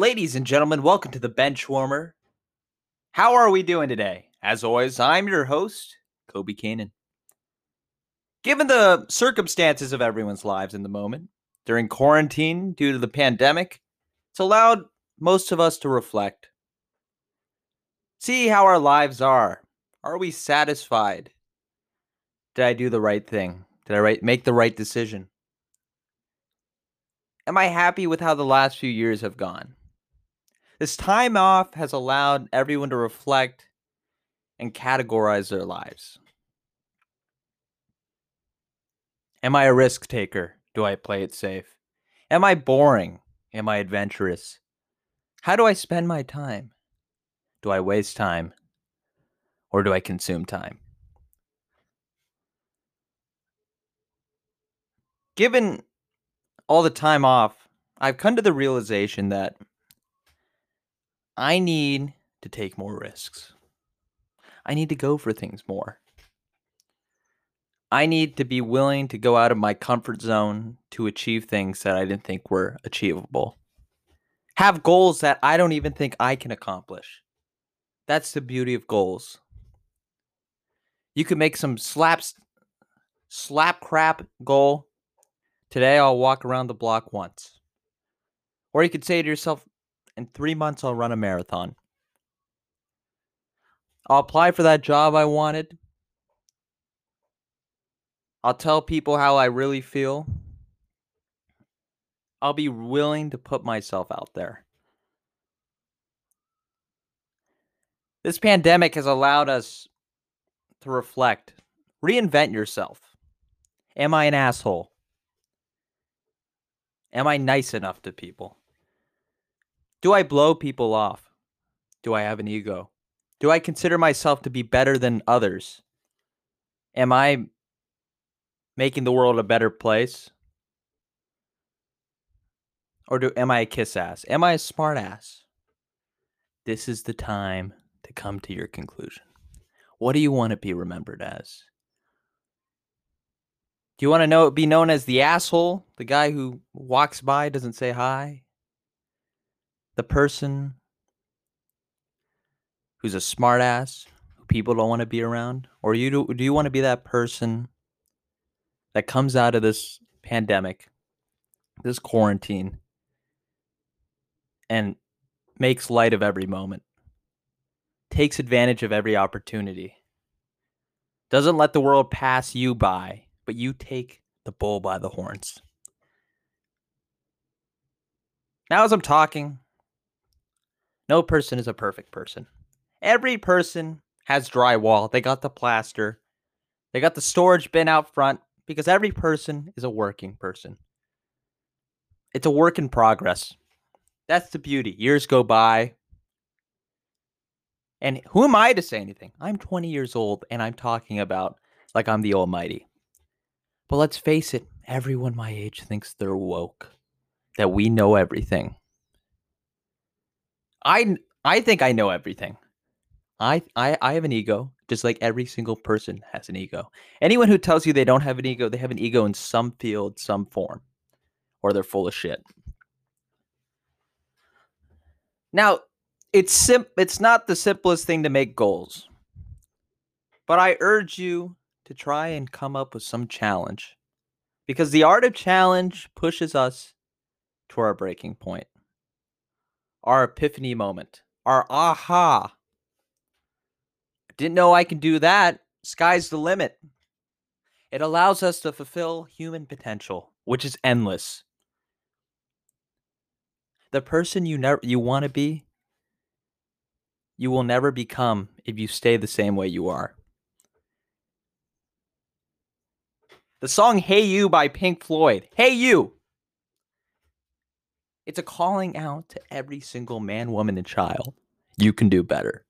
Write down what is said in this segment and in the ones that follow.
Ladies and gentlemen, welcome to the Bench Warmer. How are we doing today? As always, I'm your host, Kobe Kanan. Given the circumstances of everyone's lives in the moment, during quarantine due to the pandemic, it's allowed most of us to reflect. See how our lives are. Are we satisfied? Did I do the right thing? Did I make the right decision? Am I happy with how the last few years have gone? This time off has allowed everyone to reflect and categorize their lives. Am I a risk taker? Do I play it safe? Am I boring? Am I adventurous? How do I spend my time? Do I waste time? Or do I consume time? Given all the time off, I've come to the realization that I need to take more risks. I need to go for things more. I need to be willing to go out of my comfort zone to achieve things that I didn't think were achievable. Have goals that I don't even think I can accomplish. That's the beauty of goals. You can make some slaps slap crap goal. Today I'll walk around the block once. Or you could say to yourself, in three months, I'll run a marathon. I'll apply for that job I wanted. I'll tell people how I really feel. I'll be willing to put myself out there. This pandemic has allowed us to reflect, reinvent yourself. Am I an asshole? Am I nice enough to people? Do I blow people off? Do I have an ego? Do I consider myself to be better than others? Am I making the world a better place? Or do am I a kiss ass? Am I a smart ass? This is the time to come to your conclusion. What do you want to be remembered as? Do you want to know be known as the asshole, the guy who walks by doesn't say hi? The person who's a smartass who people don't want to be around? Or you do, do you want to be that person that comes out of this pandemic this quarantine and makes light of every moment? Takes advantage of every opportunity? Doesn't let the world pass you by but you take the bull by the horns. Now as i'm talking no person is a perfect person. Every person has drywall. They got the plaster. They got the storage bin out front because every person is a working person. It's a work in progress. That's the beauty. Years go by. And who am I to say anything? I'm 20 years old and I'm talking about like I'm the almighty. But let's face it, everyone my age thinks they're woke, that we know everything. I I think I know everything. I, I I have an ego, just like every single person has an ego. Anyone who tells you they don't have an ego, they have an ego in some field, some form, or they're full of shit. Now, it's sim- it's not the simplest thing to make goals. But I urge you to try and come up with some challenge. Because the art of challenge pushes us to our breaking point our epiphany moment, our aha. Didn't know I can do that. Sky's the limit. It allows us to fulfill human potential, which is endless. The person you never you want to be, you will never become if you stay the same way you are. The song Hey You by Pink Floyd. Hey You. It's a calling out to every single man, woman, and child. You can do better.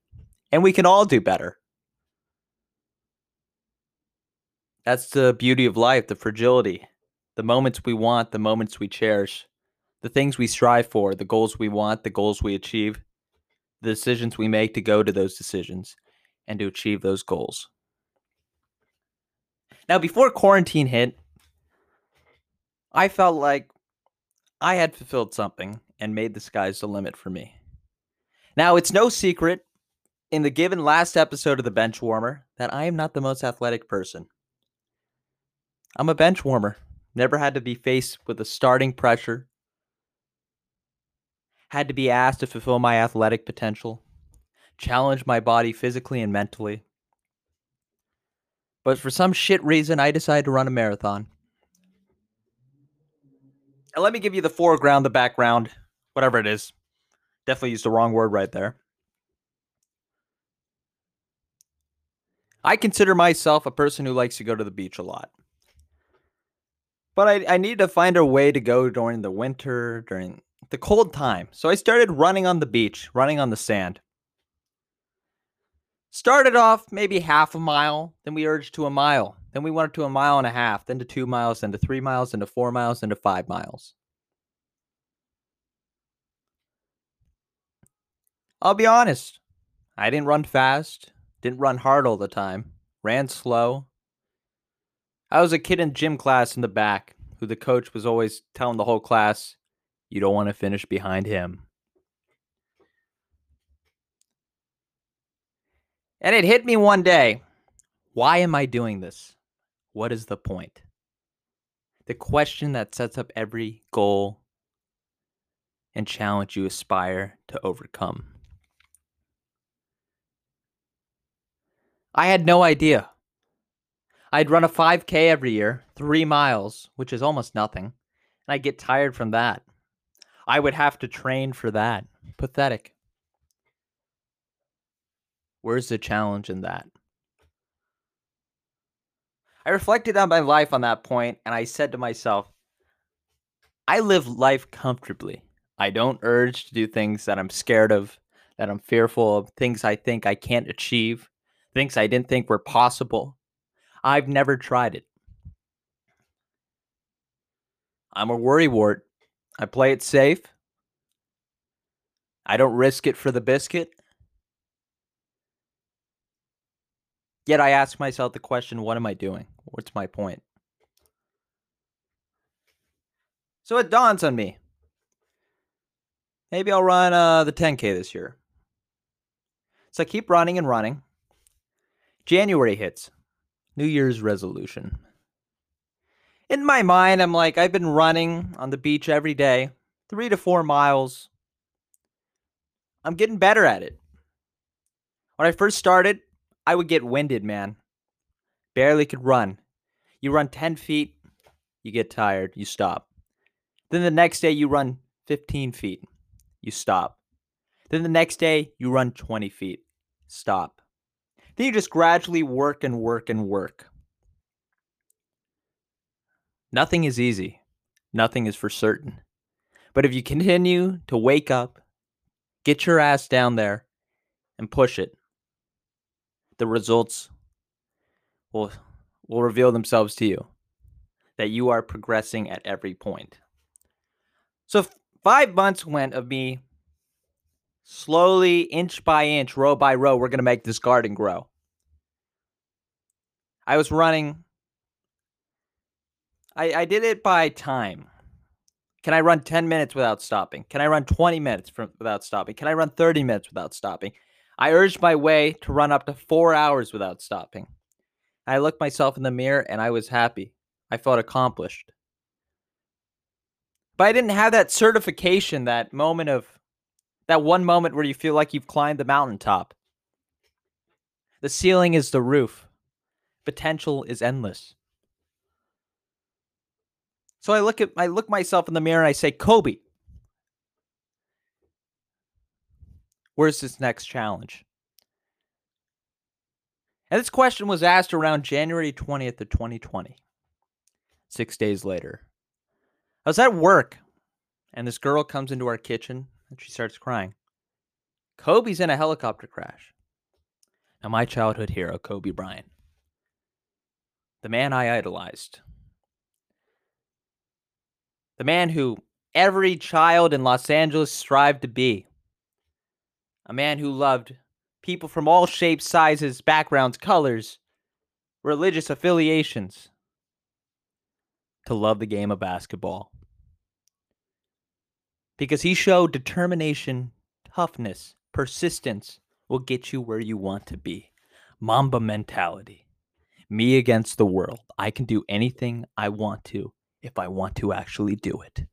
And we can all do better. That's the beauty of life, the fragility, the moments we want, the moments we cherish, the things we strive for, the goals we want, the goals we achieve, the decisions we make to go to those decisions and to achieve those goals. Now, before quarantine hit, I felt like I had fulfilled something and made the skies the limit for me. Now, it's no secret in the given last episode of the bench warmer that I am not the most athletic person. I'm a bench warmer. Never had to be faced with the starting pressure. Had to be asked to fulfill my athletic potential, challenge my body physically and mentally. But for some shit reason, I decided to run a marathon. Let me give you the foreground, the background, whatever it is. Definitely used the wrong word right there. I consider myself a person who likes to go to the beach a lot. But I, I need to find a way to go during the winter, during the cold time. So I started running on the beach, running on the sand. Started off maybe half a mile, then we urged to a mile. Then we went to a mile and a half, then to two miles, then to three miles, then to four miles, then to five miles. I'll be honest, I didn't run fast, didn't run hard all the time, ran slow. I was a kid in gym class in the back who the coach was always telling the whole class, you don't want to finish behind him. And it hit me one day. Why am I doing this? What is the point? The question that sets up every goal and challenge you aspire to overcome. I had no idea. I'd run a 5K every year, three miles, which is almost nothing, and I'd get tired from that. I would have to train for that. Pathetic. Where's the challenge in that? I reflected on my life on that point and I said to myself, I live life comfortably. I don't urge to do things that I'm scared of, that I'm fearful of, things I think I can't achieve, things I didn't think were possible. I've never tried it. I'm a worrywart. I play it safe. I don't risk it for the biscuit. Yet I ask myself the question what am I doing? What's my point? So it dawns on me. Maybe I'll run uh, the 10K this year. So I keep running and running. January hits. New Year's resolution. In my mind, I'm like, I've been running on the beach every day, three to four miles. I'm getting better at it. When I first started, I would get winded, man. Barely could run. You run 10 feet, you get tired, you stop. Then the next day, you run 15 feet, you stop. Then the next day, you run 20 feet, stop. Then you just gradually work and work and work. Nothing is easy, nothing is for certain. But if you continue to wake up, get your ass down there, and push it, the results will will reveal themselves to you that you are progressing at every point. So 5 months went of me slowly inch by inch, row by row, we're going to make this garden grow. I was running I, I did it by time. Can I run 10 minutes without stopping? Can I run 20 minutes from, without stopping? Can I run 30 minutes without stopping? I urged my way to run up to four hours without stopping. I looked myself in the mirror and I was happy. I felt accomplished. But I didn't have that certification, that moment of, that one moment where you feel like you've climbed the mountaintop. The ceiling is the roof, potential is endless. So I look at I look myself in the mirror and I say, Kobe, Where's this next challenge? And this question was asked around January 20th of 2020. Six days later. I was at work, and this girl comes into our kitchen and she starts crying. Kobe's in a helicopter crash. Now, my childhood hero, Kobe Bryant, the man I idolized, the man who every child in Los Angeles strived to be, a man who loved people from all shapes, sizes, backgrounds, colors, religious affiliations, to love the game of basketball. because he showed determination, toughness, persistence will get you where you want to be. Mamba mentality. Me against the world. I can do anything I want to if I want to actually do it.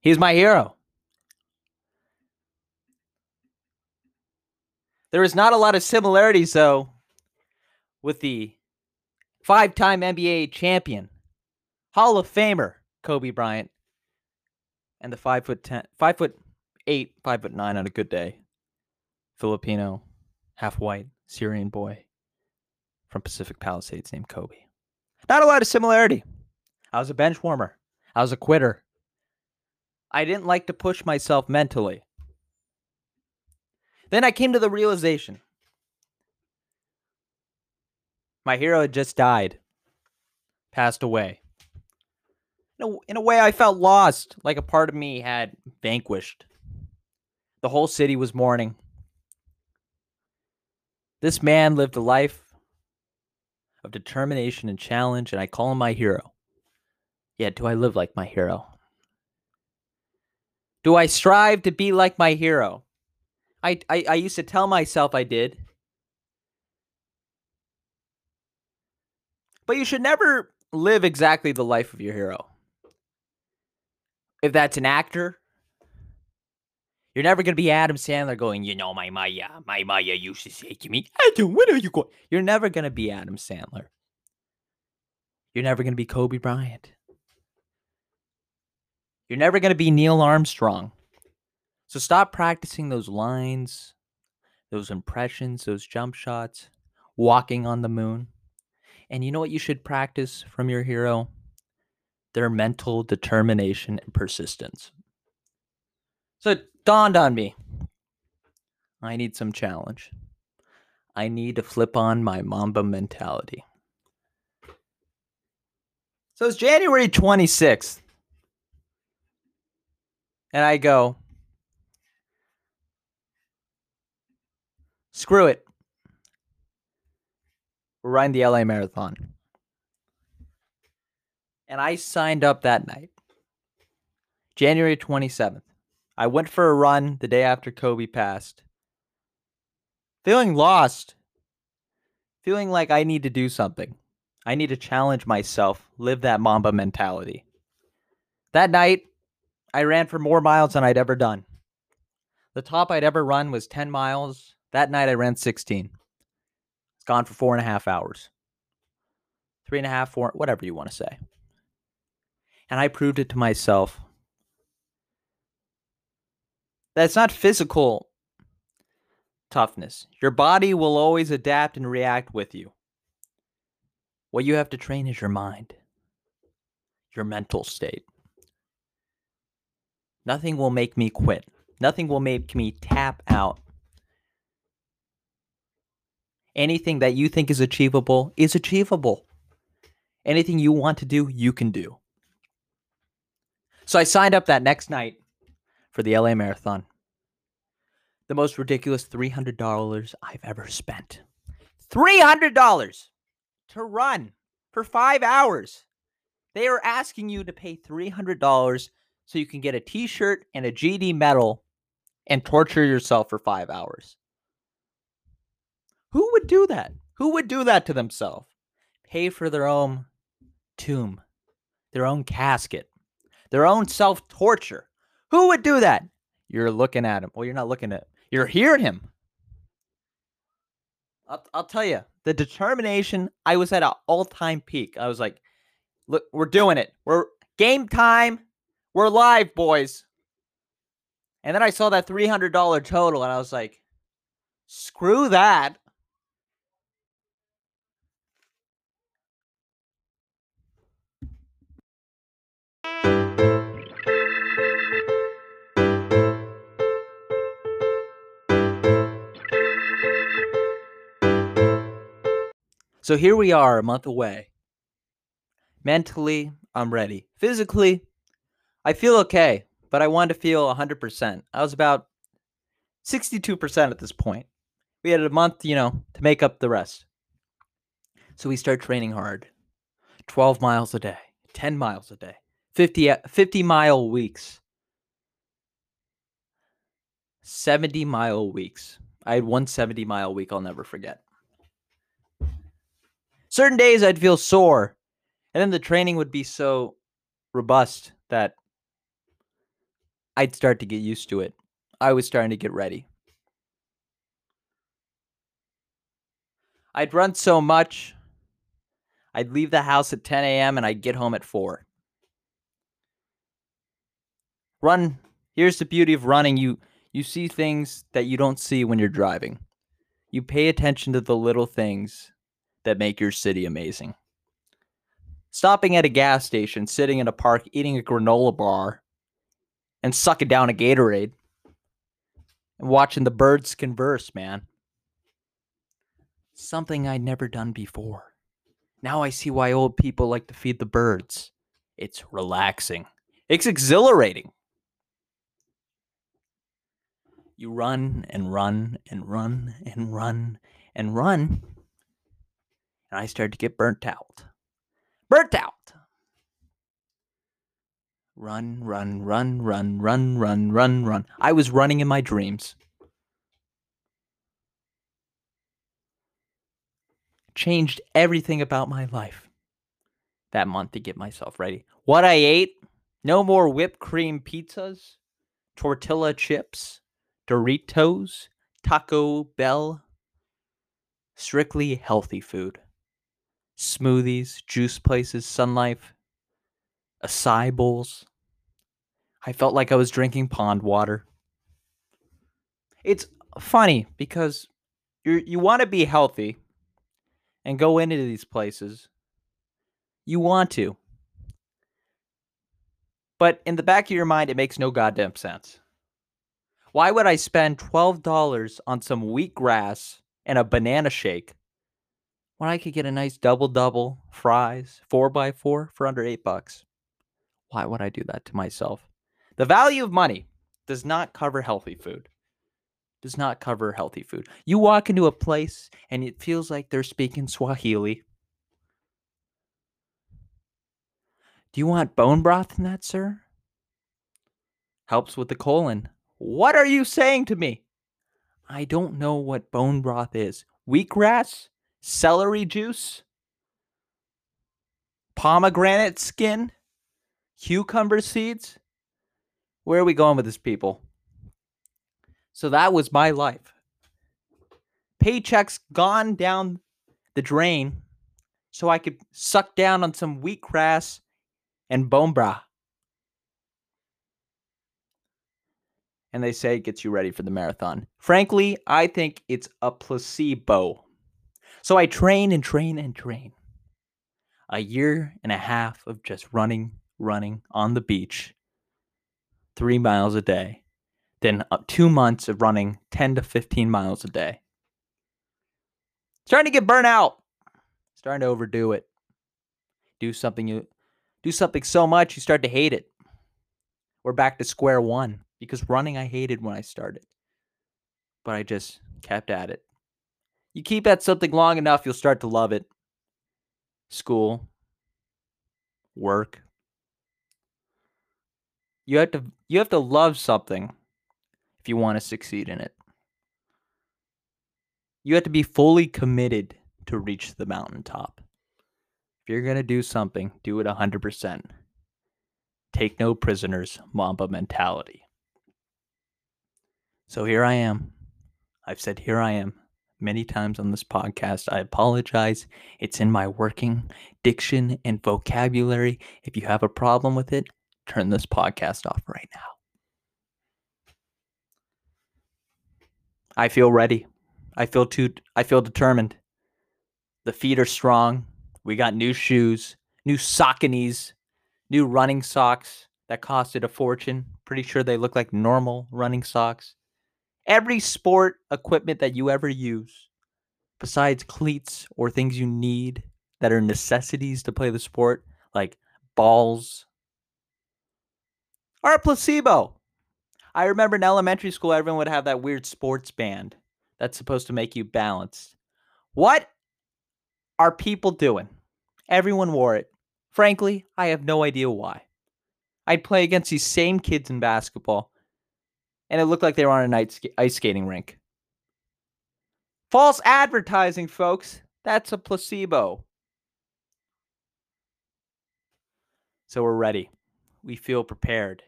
He's my hero. There is not a lot of similarities, though, with the five time NBA champion, Hall of Famer Kobe Bryant, and the five foot ten, five foot eight, five foot nine on a good day, Filipino, half white, Syrian boy from Pacific Palisades named Kobe. Not a lot of similarity. I was a bench warmer. I was a quitter. I didn't like to push myself mentally. Then I came to the realization my hero had just died, passed away. In a, in a way, I felt lost, like a part of me had vanquished. The whole city was mourning. This man lived a life of determination and challenge, and I call him my hero. Yet, do I live like my hero? Do I strive to be like my hero? I, I, I used to tell myself I did. But you should never live exactly the life of your hero. If that's an actor, you're never to be Adam Sandler going, you know, my Maya, my Maya used to say to me, Adam, when are you going? You're never to be Adam Sandler. You're never to be Kobe Bryant. You're never to be Neil Armstrong. So stop practicing those lines, those impressions, those jump shots, walking on the moon. And you know what you should practice from your hero? Their mental determination and persistence. So it dawned on me I need some challenge. I need to flip on my Mamba mentality. So it's January 26th. And I go, Screw it. We're running the LA Marathon. And I signed up that night, January 27th. I went for a run the day after Kobe passed. Feeling lost. Feeling like I need to do something. I need to challenge myself, live that Mamba mentality. That night, I ran for more miles than I'd ever done. The top I'd ever run was 10 miles. That night I ran 16. It's gone for four and a half hours. Three and a half, four, whatever you want to say. And I proved it to myself that it's not physical toughness. Your body will always adapt and react with you. What you have to train is your mind, your mental state. Nothing will make me quit. Nothing will make me tap out anything that you think is achievable is achievable. Anything you want to do, you can do. So I signed up that next night for the LA Marathon. The most ridiculous $300 I've ever spent. $300 to run for five hours. They are asking you to pay $300 so you can get a t shirt and a GD medal and torture yourself for five hours. Who would do that? Who would do that to themselves? Pay for their own tomb, their own casket, their own self torture. Who would do that? You're looking at him. Well, you're not looking at him. You're hearing him. I'll, I'll tell you, the determination, I was at an all time peak. I was like, look, we're doing it. We're game time. We're live, boys. And then I saw that $300 total and I was like, screw that. So here we are, a month away. Mentally, I'm ready. Physically, I feel okay, but I wanted to feel 100%. I was about 62% at this point. We had a month, you know, to make up the rest. So we start training hard 12 miles a day, 10 miles a day, 50, uh, 50 mile weeks. 70 mile weeks. I had one 70 mile week I'll never forget. Certain days I'd feel sore, and then the training would be so robust that I'd start to get used to it. I was starting to get ready. I'd run so much, I'd leave the house at 10 a.m. and I'd get home at 4. Run. Here's the beauty of running. You you see things that you don't see when you're driving. You pay attention to the little things that make your city amazing. Stopping at a gas station, sitting in a park, eating a granola bar, and sucking down a Gatorade, and watching the birds converse, man. Something I'd never done before. Now I see why old people like to feed the birds. It's relaxing, it's exhilarating. You run and run and run and run and run. And I started to get burnt out. Burnt out. Run, run, run, run, run, run, run, run. I was running in my dreams. Changed everything about my life that month to get myself ready. What I ate no more whipped cream pizzas, tortilla chips, Doritos, Taco Bell. Strictly healthy food. Smoothies, juice places, Sun Life, acai bowls. I felt like I was drinking pond water. It's funny because you you want to be healthy and go into these places. You want to. But in the back of your mind, it makes no goddamn sense. Why would I spend $12 on some wheatgrass and a banana shake when I could get a nice double double, fries, four by four for under 8 bucks? Why would I do that to myself? The value of money does not cover healthy food. Does not cover healthy food. You walk into a place and it feels like they're speaking Swahili. Do you want bone broth in that, sir? Helps with the colon. What are you saying to me? I don't know what bone broth is. Wheatgrass? Celery juice? Pomegranate skin? Cucumber seeds? Where are we going with this, people? So that was my life. Paychecks gone down the drain so I could suck down on some wheatgrass and bone broth. And they say it gets you ready for the marathon. Frankly, I think it's a placebo. So I train and train and train. A year and a half of just running, running on the beach, three miles a day. Then two months of running 10 to 15 miles a day. Starting to get burnt out. Starting to overdo it. Do something you do something so much you start to hate it. We're back to square one because running I hated when I started. But I just kept at it. You keep at something long enough, you'll start to love it. School, work. You have to you have to love something if you want to succeed in it. You have to be fully committed to reach the mountaintop. If you're going to do something, do it 100%. Take no prisoners, Mamba mentality. So here I am. I've said here I am many times on this podcast. I apologize. It's in my working diction and vocabulary. If you have a problem with it, turn this podcast off right now. I feel ready. I feel too I feel determined. The feet are strong. We got new shoes, new Sauconys, new running socks that costed a fortune. Pretty sure they look like normal running socks every sport equipment that you ever use, besides cleats or things you need that are necessities to play the sport, like balls, are a placebo. I remember in elementary school, everyone would have that weird sports band that's supposed to make you balanced. What are people doing? Everyone wore it. Frankly, I have no idea why. I'd play against these same kids in basketball, and it looked like they were on an ice skating rink. False advertising, folks. That's a placebo. So we're ready. We feel prepared.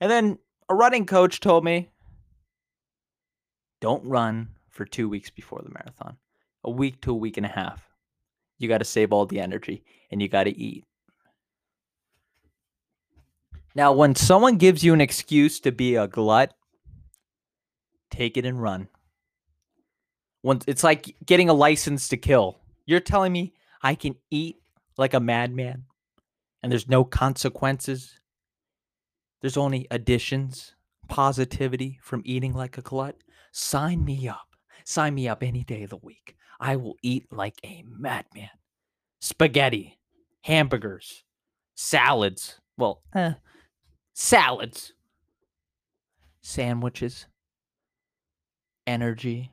And then a running coach told me don't run for two weeks before the marathon, a week to a week and a half. You got to save all the energy and you got to eat. Now, when someone gives you an excuse to be a glut, take it and run. When it's like getting a license to kill. You're telling me I can eat like a madman and there's no consequences. There's only additions, positivity from eating like a glut. Sign me up. Sign me up any day of the week. I will eat like a madman. Spaghetti, hamburgers, salads. Well, eh, salads, sandwiches, energy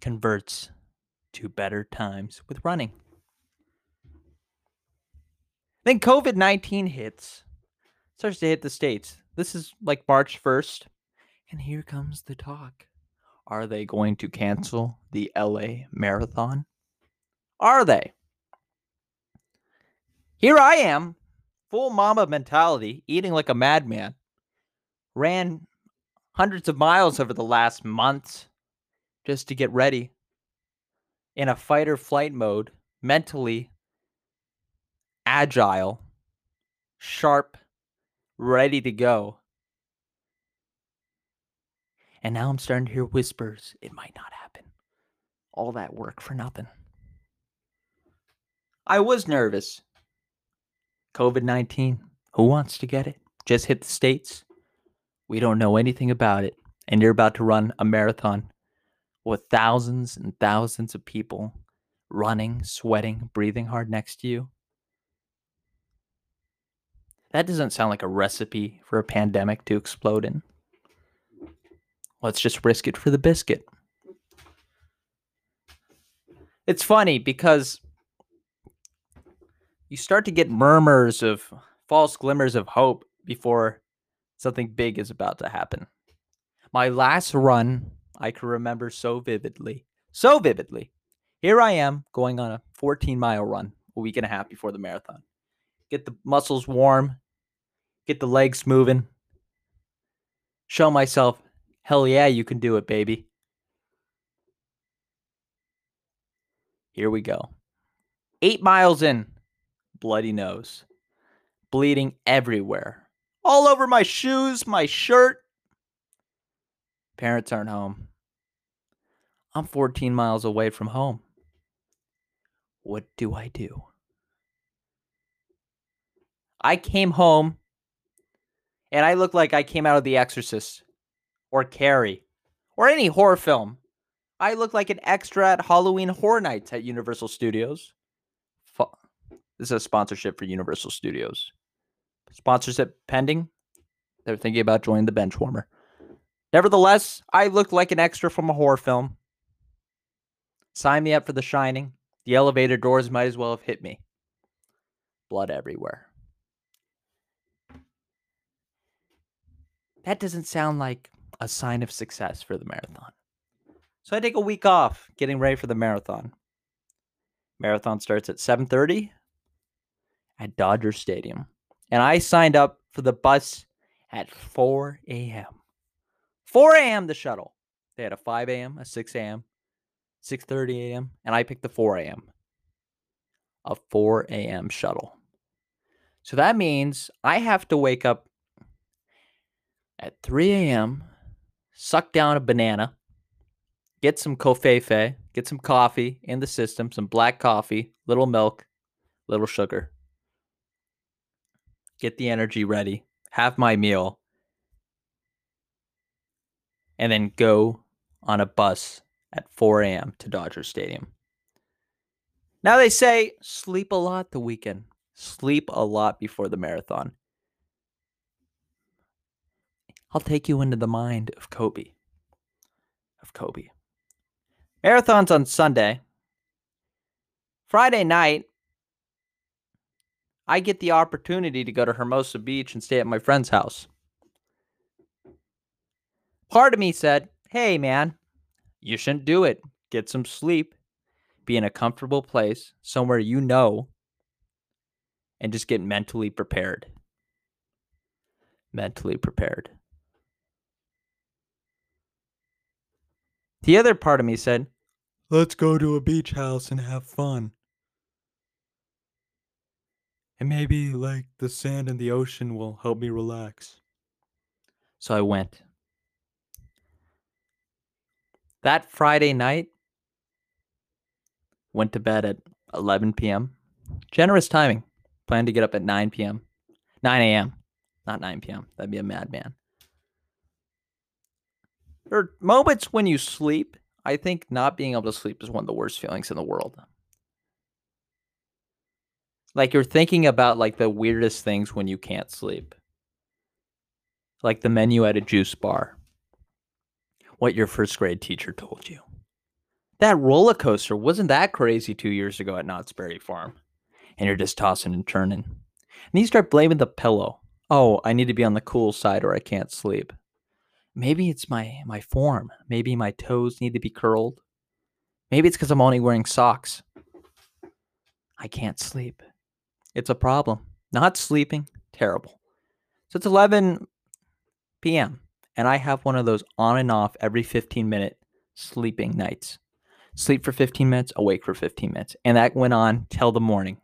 converts to better times with running. Then COVID 19 hits, starts to hit the States. This is like March 1st. And here comes the talk. Are they going to cancel the LA marathon? Are they? Here I am, full Mamba mentality, eating like a madman. Ran hundreds of miles over the last months just to get ready in a fight or flight mode, mentally agile, sharp, ready to go. And now I'm starting to hear whispers. It might not happen. All that work for nothing. I was nervous. COVID 19. Who wants to get it? Just hit the States. We don't know anything about it. And you're about to run a marathon with thousands and thousands of people running, sweating, breathing hard next to you. That doesn't sound like a recipe for a pandemic to explode in. Let's just risk it for the biscuit. It's funny because you start to get murmurs of false glimmers of hope before something big is about to happen. My last run, I can remember so vividly. So vividly. Here I am going on a 14 mile run a week and a half before the marathon. Get the muscles warm, get the legs moving, show myself, hell yeah, you can do it, baby. Here we go. Eight miles in, bloody nose, bleeding everywhere, all over my shoes, my shirt. Parents aren't home. I'm 14 miles away from home. What do I do? I came home and I look like I came out of The Exorcist or Carrie or any horror film. I look like an extra at Halloween Horror Nights at Universal Studios. This is a sponsorship for Universal Studios. Sponsorship pending. They're thinking about joining the bench warmer. Nevertheless, I look like an extra from a horror film. Sign me up for The Shining. The elevator doors might as well have hit me. Blood everywhere. That doesn't sound like a sign of success for the marathon. So I take a week off getting ready for the marathon. Marathon starts at 7:30 at Dodger Stadium. And I signed up for the bus at 4 a.m. 4 a.m. the shuttle. They had a 5 a.m., a 6 a.m., 6:30 a.m., and I picked the 4 a.m. A 4 a.m. shuttle. So that means I have to wake up at 3 a.m., suck down a banana, get some covfefe, get some coffee in the system, some black coffee, little milk, little sugar. Get the energy ready, have my meal, and then go on a bus at 4 a.m. to Dodger Stadium. Now they say sleep a lot the weekend, sleep a lot before the marathon. I'll take you into the mind of Kobe. Of Kobe. Marathons on Sunday. Friday night, I get the opportunity to go to Hermosa Beach and stay at my friend's house. Part of me said, hey, man, you shouldn't do it. Get some sleep, be in a comfortable place, somewhere you know, and just get mentally prepared. Mentally prepared. The other part of me said, let's go to a beach house and have fun. And maybe, like, the sand and the ocean will help me relax. So I went. That Friday night, went to bed at 11 p.m. Generous timing. Planned to get up at 9 p.m. 9 a.m. Not 9 p.m. That'd be a madman. There are moments when you sleep. I think not being able to sleep is one of the worst feelings in the world. Like you're thinking about like the weirdest things when you can't sleep. Like the menu at a juice bar. What your first grade teacher told you. That roller coaster wasn't that crazy two years ago at Knott's Berry Farm. And you're just tossing and turning. And you start blaming the pillow. Oh, I need to be on the cool side or I can't sleep. Maybe it's my my form. Maybe my toes need to be curled. Maybe it's because I'm only wearing socks. I can't sleep. It's a problem. Not sleeping, terrible. So it's 11 p.m. and I have one of those on and off every 15 minute sleeping nights. Sleep for 15 minutes, awake for 15 minutes. And that went on till the morning.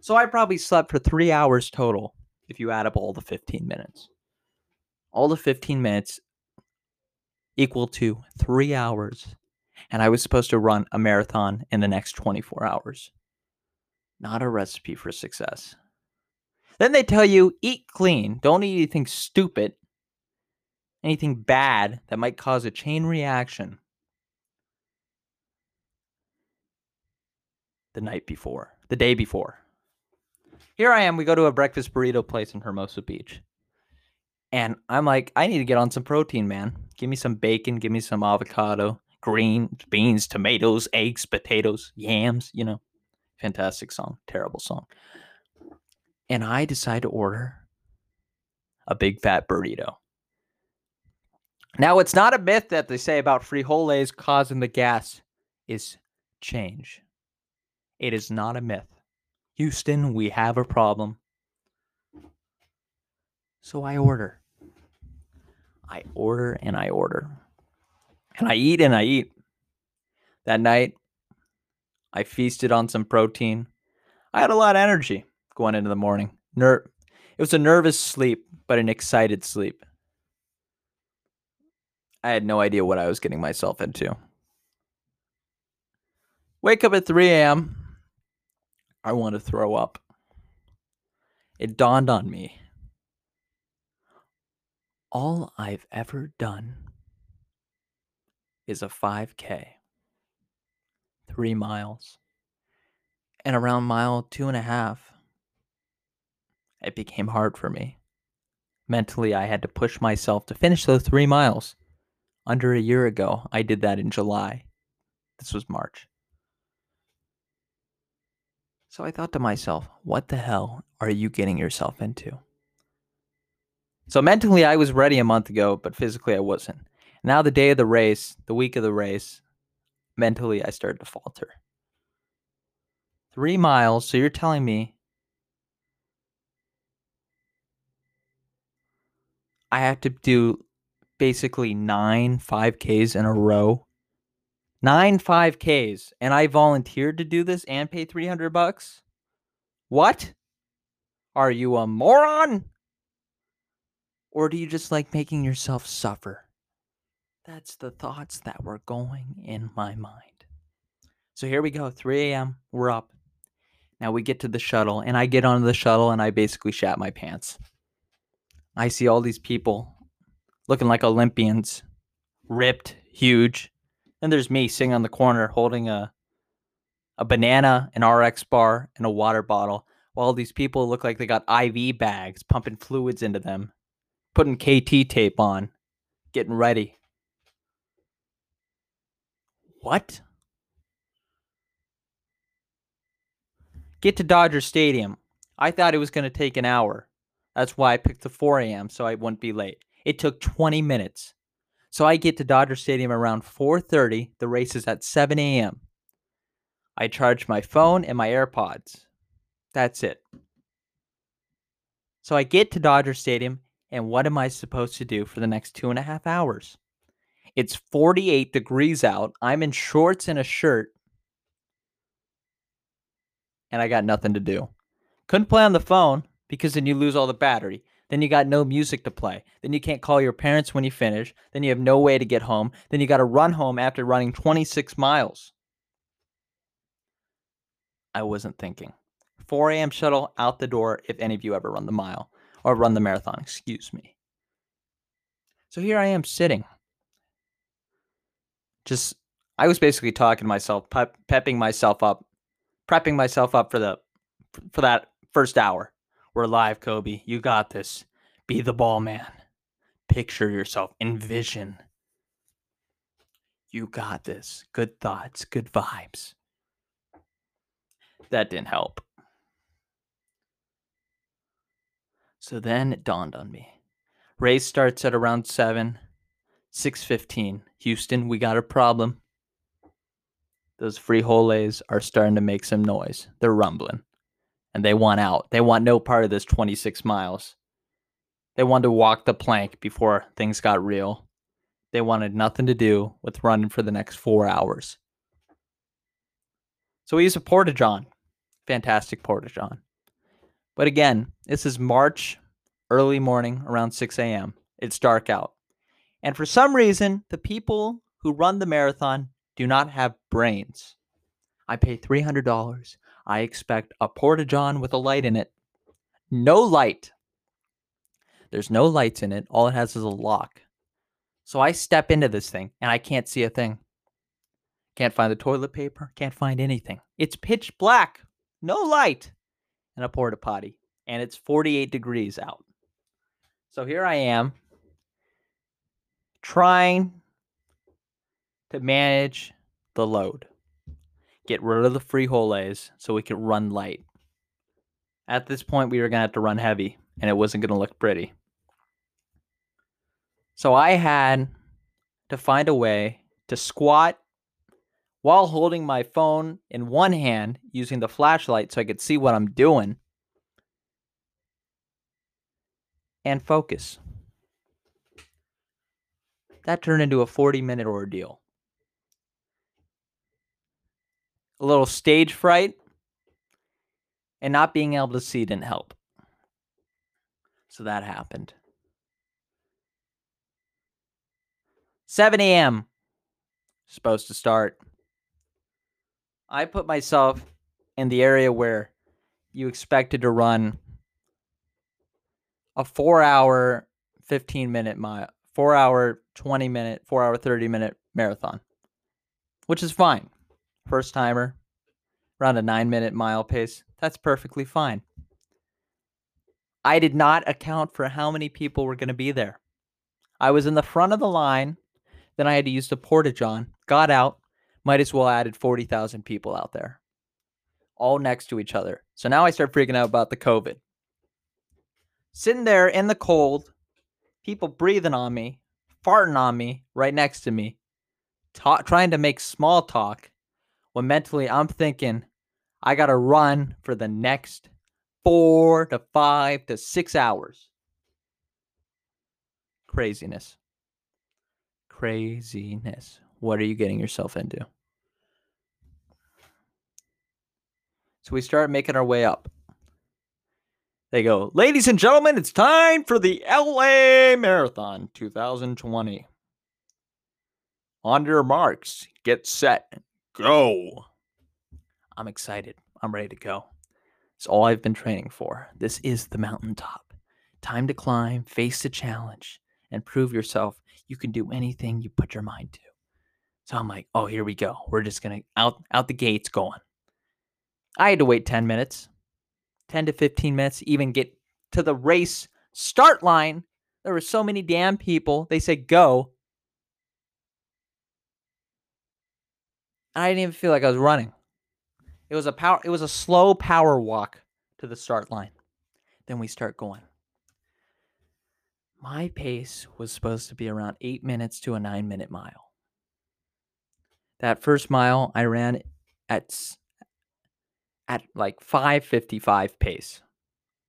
So I probably slept for three hours total if you add up all the 15 minutes. All the 15 minutes equal to three hours. And I was supposed to run a marathon in the next 24 hours. Not a recipe for success. Then they tell you eat clean, don't eat anything stupid, anything bad that might cause a chain reaction. The night before, the day before. Here I am, we go to a breakfast burrito place in Hermosa Beach. And I'm like, I need to get on some protein, man. Give me some bacon, give me some avocado, greens, beans, tomatoes, eggs, potatoes, yams, you know. Fantastic song, terrible song. And I decide to order a big fat burrito. Now, it's not a myth that they say about frijoles causing the gas is change. It is not a myth. Houston, we have a problem. So I order. I order and I order. And I eat and I eat. That night, I feasted on some protein. I had a lot of energy going into the morning. Ner- it was a nervous sleep, but an excited sleep. I had no idea what I was getting myself into. Wake up at 3 a.m. I want to throw up. It dawned on me. All I've ever done is a 5K three miles. And around mile two and a half, it became hard for me. Mentally, I had to push myself to finish those three miles. Under a year ago, I did that in July. This was March. So I thought to myself, what the hell are you getting yourself into? So mentally, I was ready a month ago, but physically, I wasn't. Now, the day of the race, the week of the race, mentally I started to falter. Three miles. So you're telling me I have to do basically nine 5Ks in a row? Nine 5Ks. And I volunteered to do this and pay 300 bucks? What? Are you a moron? Or do you just like making yourself suffer? That's the thoughts that were going in my mind. So here we go, 3 a.m. We're up. Now we get to the shuttle, and I get onto the shuttle, and I basically shat my pants. I see all these people looking like Olympians, ripped, huge. And there's me sitting on the corner holding a a banana, an RX bar, and a water bottle, while these people look like they got IV bags pumping fluids into them, putting KT tape on, getting ready. What? Get to Dodger Stadium. I thought it was going to take an hour. That's why I picked the 4 a.m. so I wouldn't be late. It took 20 minutes. So I get to Dodger Stadium around 4:30. The race is at 7 a.m. I charge my phone and my AirPods. That's it. So I get to Dodger Stadium, and what am I supposed to do for the next two and a half hours? It's 48 degrees out. I'm in shorts and a shirt, and I got nothing to do. Couldn't play on the phone because then you lose all the battery. Then you got no music to play. Then you can't call your parents when you finish. Then you have no way to get home. Then you got to run home after running 26 miles. I wasn't thinking. 4 a.m. shuttle out the door if any of you ever run the mile or run the marathon, excuse me. So here I am sitting. Just, I was basically talking to myself, pep, pepping myself up, prepping myself up for the, for that first hour. We're live, Kobe. You got this. Be the ball man. Picture yourself. Envision. You got this. Good thoughts, good vibes. That didn't help. So then it dawned on me. Race starts at around 7, 6:15. Houston, we got a problem. Those frijoles are starting to make some noise. They're rumbling. And they want out. They want no part of this 26 miles. They wanted to walk the plank before things got real. They wanted nothing to do with running for the next four hours. So use a John. Fantastic Porta John. But again, this is March, early morning, around 6 a.m. It's dark out. And for some reason, the people who run the marathon do not have brains. I pay $300. I expect a Porta John with a light in it. No light. There's no lights in it. All it has is a lock. So I step into this thing and I can't see a thing. Can't find the toilet paper. Can't find anything. It's pitch black. No light and a porta potty, and it's 48 degrees out. So here I am trying to manage the load, get rid of the free holes so we could run light. At this point, we were going to have to run heavy, and it wasn't going to look pretty. So I had to find a way to squat while holding my phone in one hand using the flashlight so I could see what I'm doing and focus. That turned into a 40 minute ordeal. A little stage fright and not being able to see didn't help. So that happened. 7 a.m. Supposed to start. I put myself in the area where you expected to run a four hour, 15 minute mile, four hour, 20 minute, four hour, 30 minute marathon, which is fine. First timer, around a nine minute mile pace. That's perfectly fine. I did not account for how many people were going to be there. I was in the front of the line. Then I had to use the porta john, got out, might as well added 40,000 people out there, all next to each other. So now I start freaking out about the COVID. Sitting there in the cold, people breathing on me, farting on me right next to me, ta- trying to make small talk, when mentally I'm thinking, I got to run for the next four to five to six hours. Craziness. Craziness. What are you getting yourself into? So we start making our way up. They go, ladies and gentlemen, it's time for the LA Marathon 2020. On your marks, get set, go. I'm excited. I'm ready to go. It's all I've been training for. This is the mountaintop. Time to climb, face the challenge, and prove yourself you can do anything you put your mind to. So I'm like, oh, here we go. We're just gonna out out the gates going. I had to wait 10 minutes, 10 to 15 minutes to even get to the race start line. There were so many damn people. They said go. I didn't even feel like I was running. It was a power it was a slow power walk to the start line. Then we start going. My pace was supposed to be around 8 minutes to a 9 minute mile. That first mile I ran at at like 555 pace.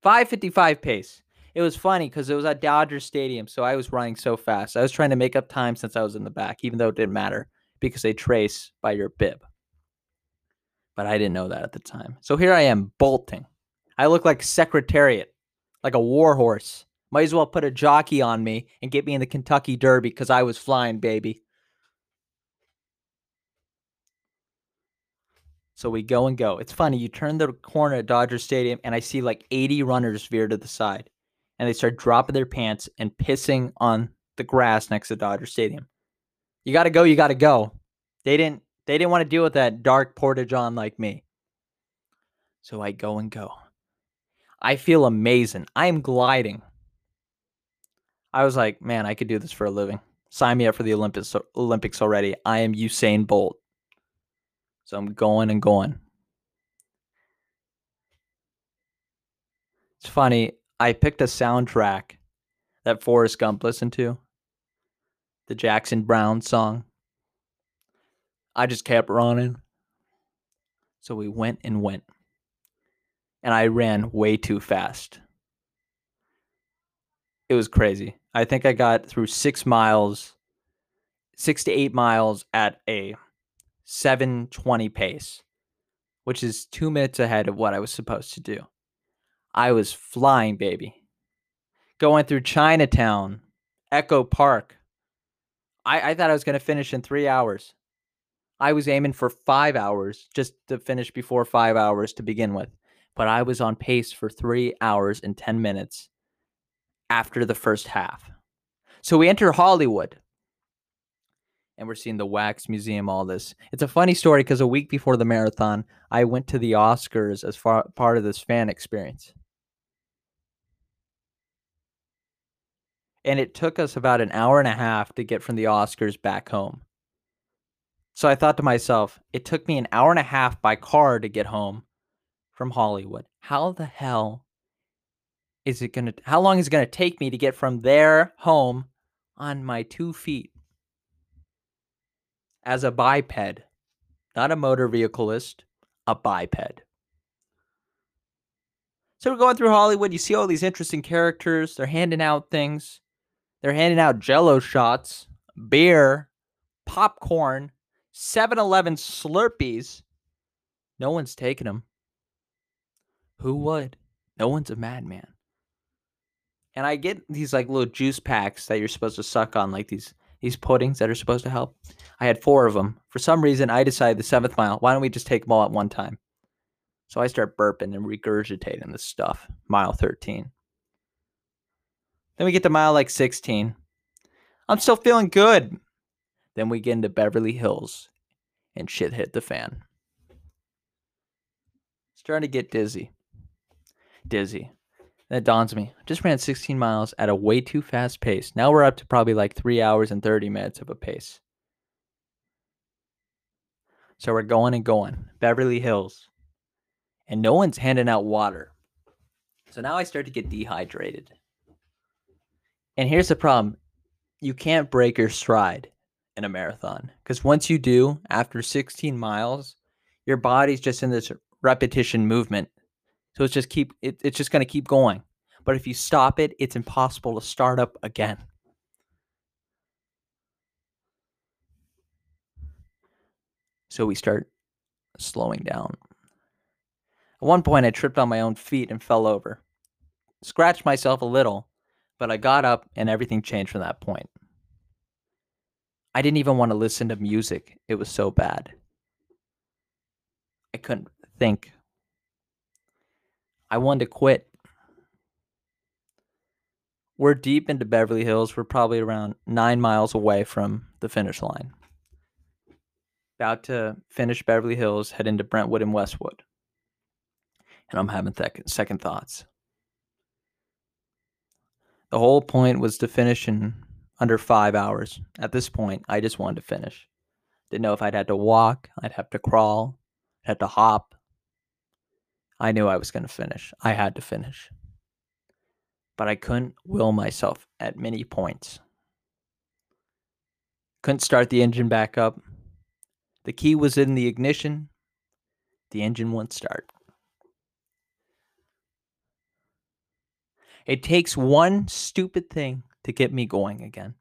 555 pace. It was funny because it was at Dodger Stadium, so I was running so fast. I was trying to make up time since I was in the back, even though it didn't matter because they trace by your bib. But I didn't know that at the time. So here I am bolting. I look like Secretariat, like a war horse. Might as well put a jockey on me and get me in the Kentucky Derby because I was flying, baby. So we go and go. It's funny. You turn the corner at Dodger Stadium, and I see like 80 runners veer to the side, and they start dropping their pants and pissing on the grass next to Dodger Stadium. You got to go. You got to go. They didn't. They didn't want to deal with that dark porta john like me. So I go and go. I feel amazing. I am gliding. I was like, man, I could do this for a living. Sign me up for the Olympics Olympics already. I am Usain Bolt. So I'm going and going. It's funny. I picked a soundtrack that Forrest Gump listened to, the Jackson Browne song. I just kept running. So we went and went. And I ran way too fast. It was crazy. I think I got through six miles, six to eight miles at a 720 pace, which is two minutes ahead of what I was supposed to do. I was flying, baby. Going through Chinatown, Echo Park. I, I thought I was going to finish in three hours. I was aiming for five hours just to finish before five hours to begin with. But I was on pace for three hours and 10 minutes after the first half. So we enter Hollywood and we're seeing the Wax Museum, all this. It's a funny story because a week before the marathon, I went to the Oscars as far, part of this fan experience. And it took us about an hour and a half to get from the Oscars back home. So I thought to myself, it took me an hour and a half by car to get home from Hollywood. How the hell is it going to, how long is it going to take me to get from there home on my two feet? As a biped, not a motor vehicleist, a biped. So we're going through Hollywood. You see all these interesting characters. They're handing out things. They're handing out jello shots, beer, popcorn, 7 Eleven Slurpees. No one's taking them. Who would? No one's a madman. And I get these like little juice packs that you're supposed to suck on, like these these puddings that are supposed to help. I had four of them. For some reason, I decided the seventh mile, why don't we just take them all at one time? So I start burping and regurgitating this stuff. Mile 13. Then we get to mile like 16. I'm still feeling good. Then we get into Beverly Hills and shit hit the fan. Starting to get dizzy. Dizzy. That dawns me. Just ran 16 miles at a way too fast pace. Now we're up to probably like three hours and 30 minutes of a pace. So we're going and going. Beverly Hills. And no one's handing out water. So now I start to get dehydrated. And here's the problem you can't break your stride in a marathon. Because once you do, after 16 miles, your body's just in this repetition movement so it's just keep it, it's just going to keep going. But if you stop it, it's impossible to start up again. So we start slowing down. At one point, I tripped on my own feet and fell over. Scratched myself a little, but I got up and everything changed from that point. I didn't even want to listen to music, it was so bad. I couldn't think I wanted to quit. We're deep into Beverly Hills. We're probably around nine miles away from the finish line. About to finish Beverly Hills, head into Brentwood and Westwood. And I'm having th- second thoughts. The whole point was to finish in under five hours. At this point, I just wanted to finish. Didn't know if I'd had to walk, I'd have to crawl, I'd have to hop, I knew I was going to finish. I had to finish. But I couldn't will myself at many points. Couldn't start the engine back up. The key was in the ignition. The engine wouldn't start. It takes one stupid thing to get me going again.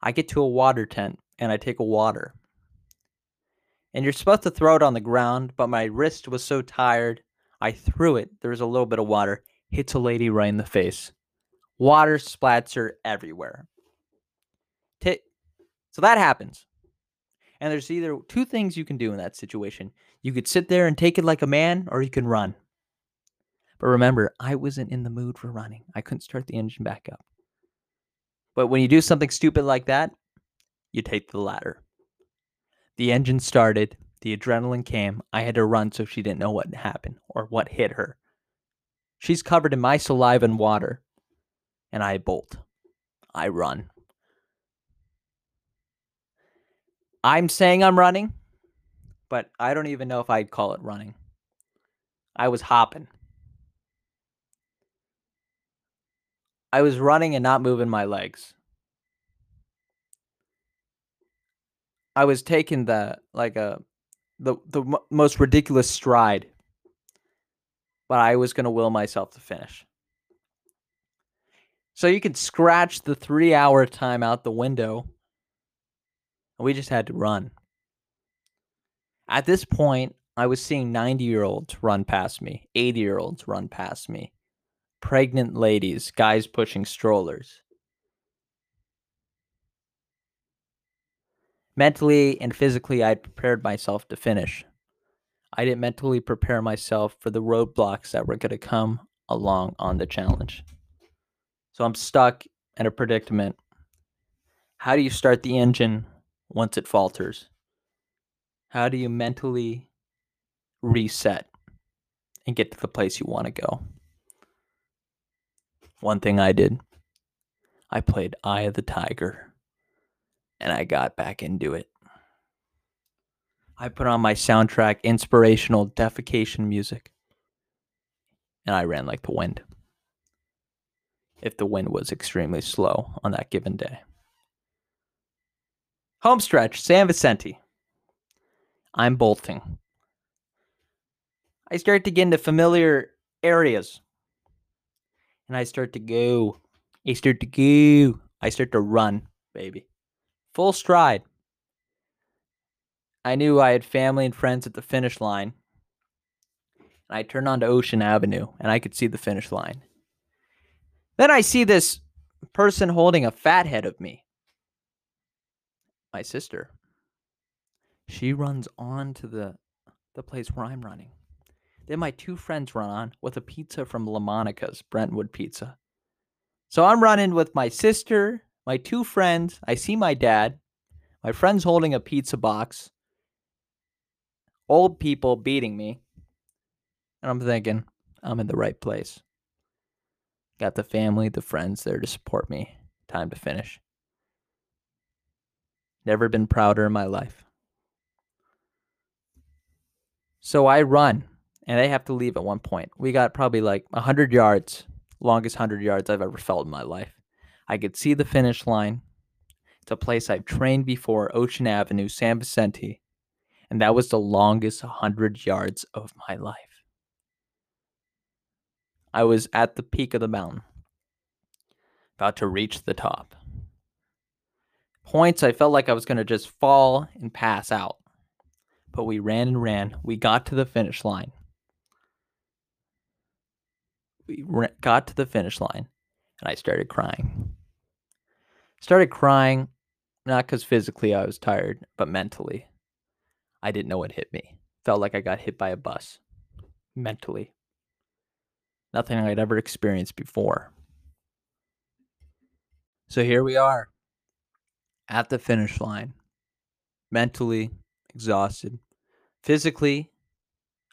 I get to a water tent and I take a water. And you're supposed to throw it on the ground, but my wrist was so tired, I threw it. There was a little bit of water, hits a lady right in the face. Water splats her everywhere. T- so that happens. And there's either two things you can do in that situation. You could sit there and take it like a man, or you can run. But remember, I wasn't in the mood for running. I couldn't start the engine back up. But when you do something stupid like that, you take the latter. The engine started, the adrenaline came. I had to run so she didn't know what happened or what hit her. She's covered in my saliva and water, and I bolt. I run. I'm saying I'm running, but I don't even know if I'd call it running. I was hopping. I was running and not moving my legs. I was taking the like a the the m- most ridiculous stride, but I was to will myself to finish. So you could scratch the three hour time out the window. We just had to run. At this point, I was seeing 90 year olds run past me, 80 year olds run past me, pregnant ladies, guys pushing strollers. Mentally and physically, I had prepared myself to finish. I didn't mentally prepare myself for the roadblocks that were going to come along on the challenge. So I'm stuck in a predicament. How do you start the engine once it falters? How do you mentally reset and get to the place you want to go? One thing I did I played Eye of the Tiger and I got back into it. I put on my soundtrack inspirational defecation music and I ran like the wind. If the wind was extremely slow on that given day. Homestretch, San Vicente. I'm bolting. I start to get into familiar areas. And I start to go. I start to go. I start to run, baby full stride. I knew I had family and friends at the finish line. And I turned onto Ocean Avenue and I could see the finish line. Then I see this person holding a fat head of me. My sister. She runs on to the the place where I'm running. Then my two friends run on with a pizza from La Monica's, Brentwood Pizza. So I'm running with my sister, my two friends, I see my dad, my friend's holding a pizza box, old people beating me, and I'm thinking, I'm in the right place. Got the family, the friends there to support me. Time to finish. Never been prouder in my life. So I run, and I have to leave at one point. We got probably like 100 yards, longest 100 yards I've ever felt in my life. I could see the finish line. It's a place I've trained before, Ocean Avenue, San Vicente. And that was the longest 100 yards of my life. I was at the peak of the mountain, about to reach the top. Points, I felt like I was going to just fall and pass out. But we ran and ran. We got to the finish line. We got to the finish line, and I started crying. Started crying, not because physically I was tired, but mentally. I didn't know what hit me. Felt like I got hit by a bus. Mentally. Nothing I'd ever experienced before. So here we are at the finish line. Mentally exhausted. Physically,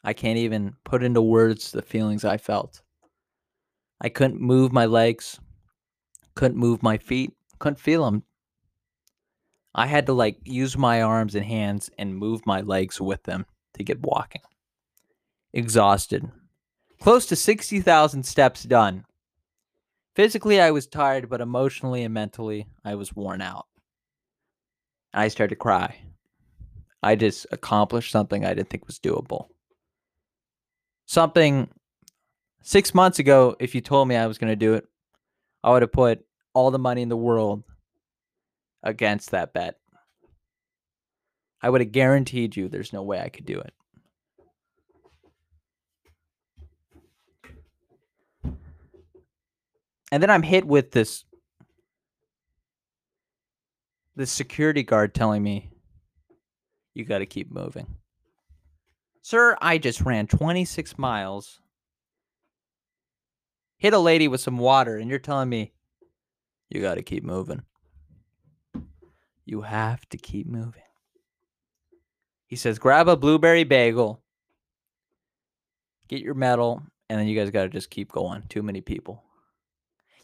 I can't even put into words the feelings I felt. I couldn't move my legs, couldn't move my feet, couldn't feel them. I had to like use my arms and hands and move my legs with them to get walking. exhausted. Close to 60,000 steps done. Physically, I was tired, but emotionally and mentally, I was worn out. I started to cry. I just accomplished something I didn't think was doable. Something six months ago, if you told me I was going to do it, I would have put all the money in the world against that bet. I would have guaranteed you there's no way I could do it. And then I'm hit with this this security guard telling me you got to keep moving. Sir, I just ran 26 miles, hit a lady with some water, and you're telling me you got to keep moving. You have to keep moving. He says, grab a blueberry bagel, get your medal, and then you guys got to just keep going. Too many people.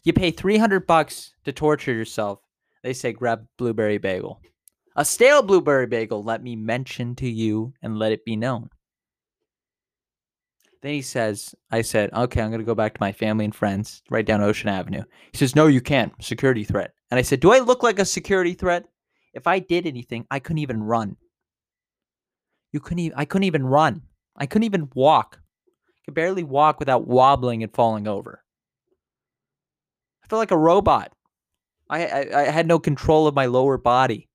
You pay 300 bucks to torture yourself. They say grab blueberry bagel. A stale blueberry bagel, let me mention to you and let it be known. Then he says, I said, okay, I'm going to go back to my family and friends right down Ocean Avenue. He says, no, you can't. Security threat. And I said, do I look like a security threat? If I did anything, I couldn't even run. You couldn't even, I couldn't even run. I couldn't even walk. I could barely walk without wobbling and falling over. I felt like a robot. I, I, I had no control of my lower body.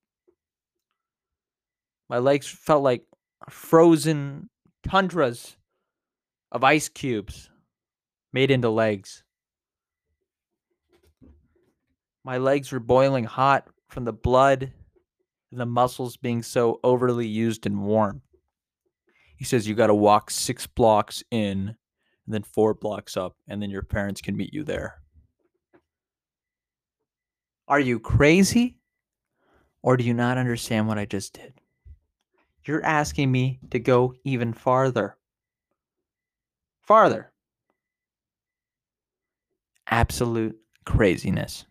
My legs felt like frozen tundras of ice cubes made into legs. My legs were boiling hot from the blood and the muscles being so overly used and warm. He says you got to walk six blocks in and then four blocks up, and then your parents can meet you there. Are you crazy? Or do you not understand what I just did? You're asking me to go even farther. Farther. Absolute craziness.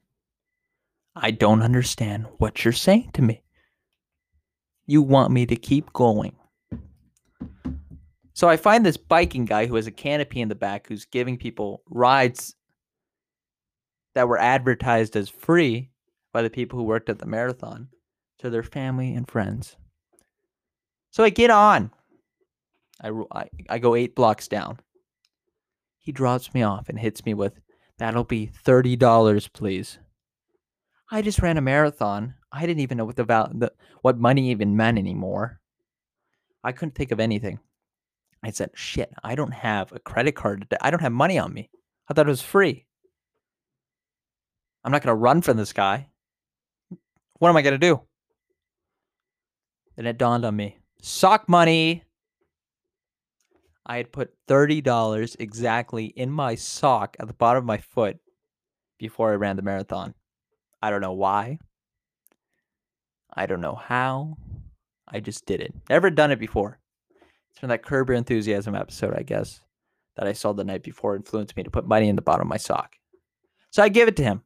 I don't understand what you're saying to me. You want me to keep going. So I find this biking guy who has a canopy in the back who's giving people rides that were advertised as free by the people who worked at the marathon to their family and friends. So I get on. I, I, I go eight blocks down. He drops me off and hits me with, That'll be $30, please. I just ran a marathon. I didn't even know what the, val- the what money even meant anymore. I couldn't think of anything. I said, "Shit, I don't have a credit card. I don't have money on me. I thought it was free. I'm not going to run from this guy. What am I going to do? Then it dawned on me sock money. I had put $30 exactly in my sock at the bottom of my foot before I ran the marathon. I don't know why. I don't know how. I just did it. Never done it before. It's from that Curb Your Enthusiasm episode, I guess, that I saw the night before influenced me to put money in the bottom of my sock. So I give it to him.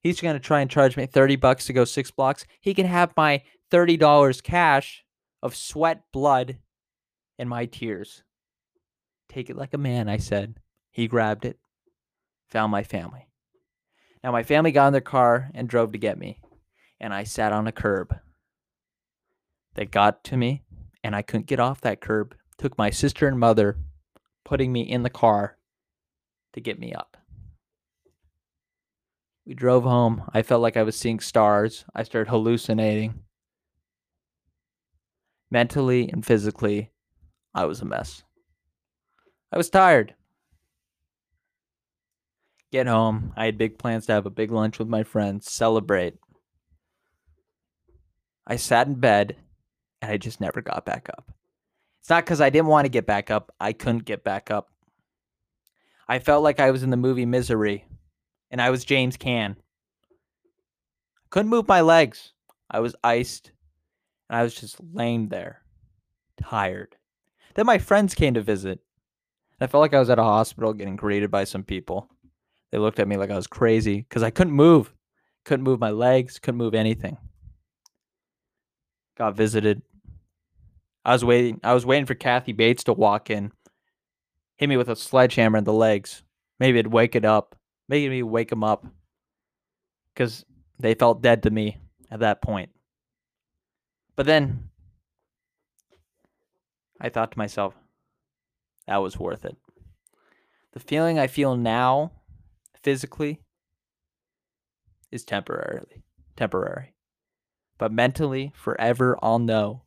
He's going to try and charge me 30 bucks to go six blocks. He can have my $30 cash of sweat, blood, and my tears. Take it like a man, I said. He grabbed it, found my family. Now, my family got in their car and drove to get me, and I sat on a curb. They got to me, and I couldn't get off that curb. Took my sister and mother, putting me in the car to get me up. We drove home. I felt like I was seeing stars. I started hallucinating. Mentally and physically, I was a mess. I was tired. Get home. I had big plans to have a big lunch with my friends, celebrate. I sat in bed and I just never got back up. It's not because I didn't want to get back up, I couldn't get back up. I felt like I was in the movie Misery and I was James Caan. Couldn't move my legs. I was iced and I was just laying there, tired. Then my friends came to visit. I felt like I was at a hospital getting greeted by some people. They looked at me like I was crazy because I couldn't move. Couldn't move my legs, couldn't move anything. Got visited. I was waiting I was waiting for Kathy Bates to walk in hit me with a sledgehammer in the legs. Maybe it'd wake it up. Maybe me wake them up. Because they felt dead to me at that point. But then I thought to myself, that was worth it. The feeling I feel now physically is temporarily temporary. But mentally, forever I'll know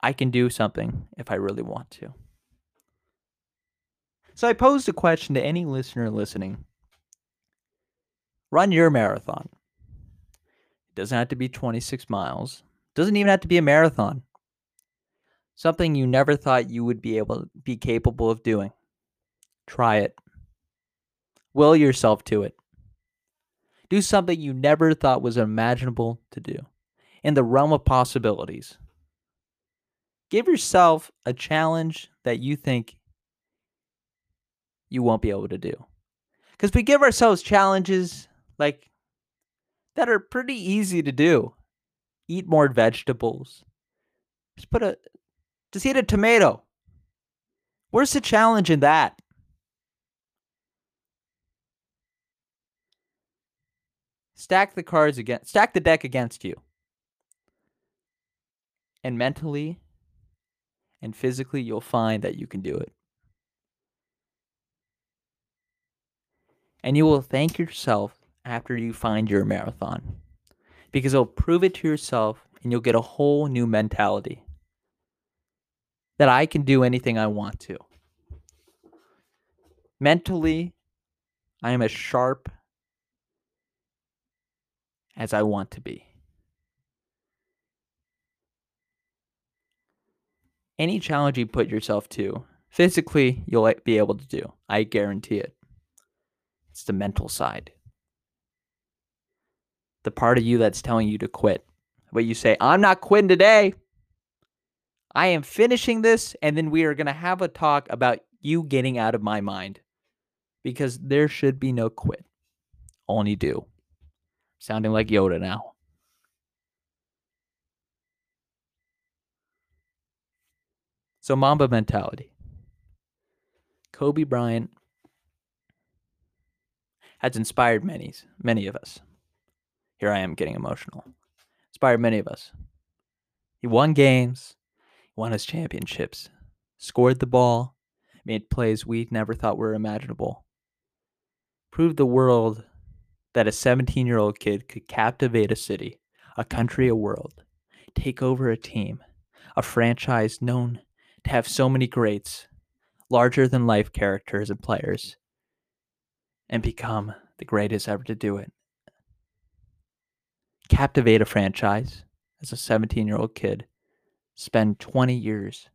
I can do something if I really want to. So I posed a question to any listener listening. Run your marathon. It doesn't have to be 26 miles. It doesn't even have to be a marathon. Something you never thought you would be able be capable of doing. Try it. Will yourself to it. Do something you never thought was imaginable to do in the realm of possibilities. Give yourself a challenge that you think you won't be able to do. Because we give ourselves challenges like that are pretty easy to do. Eat more vegetables. Just put a just eat a tomato. Where's the challenge in that? Stack the cards against stack the deck against you. And mentally and physically you'll find that you can do it. And you will thank yourself after you find your marathon because it'll prove it to yourself and you'll get a whole new mentality that I can do anything I want to. Mentally, I am as sharp as I want to be. Any challenge you put yourself to, physically, you'll be able to do. I guarantee it. It's the mental side. The part of you that's telling you to quit. But you say, I'm not quitting today. I am finishing this, and then we are going to have a talk about you getting out of my mind. Because there should be no quit, only do. Sounding like Yoda now. So, Mamba mentality. Kobe Bryant has inspired many, many of us. Here I am getting emotional. Inspired many of us. He won games, won his championships, scored the ball, made plays we never thought were imaginable. Proved the world that a 17 year old kid could captivate a city, a country, a world, take over a team, a franchise known to have so many greats, larger than life characters and players, and become the greatest ever to do it. Captivate a franchise as a 17 year old kid, spend 20 years,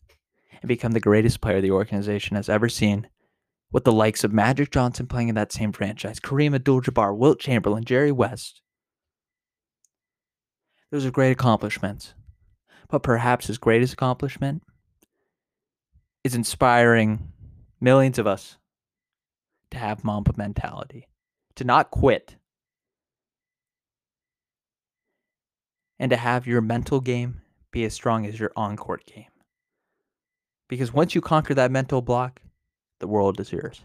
and become the greatest player the organization has ever seen, with the likes of Magic Johnson playing in that same franchise, Kareem Abdul Jabbar, Wilt Chamberlain, Jerry West. Those are great accomplishments. But perhaps his greatest accomplishment is inspiring millions of us to have Mamba mentality, to not quit, and to have your mental game be as strong as your on court game. Because once you conquer that mental block, the world is yours.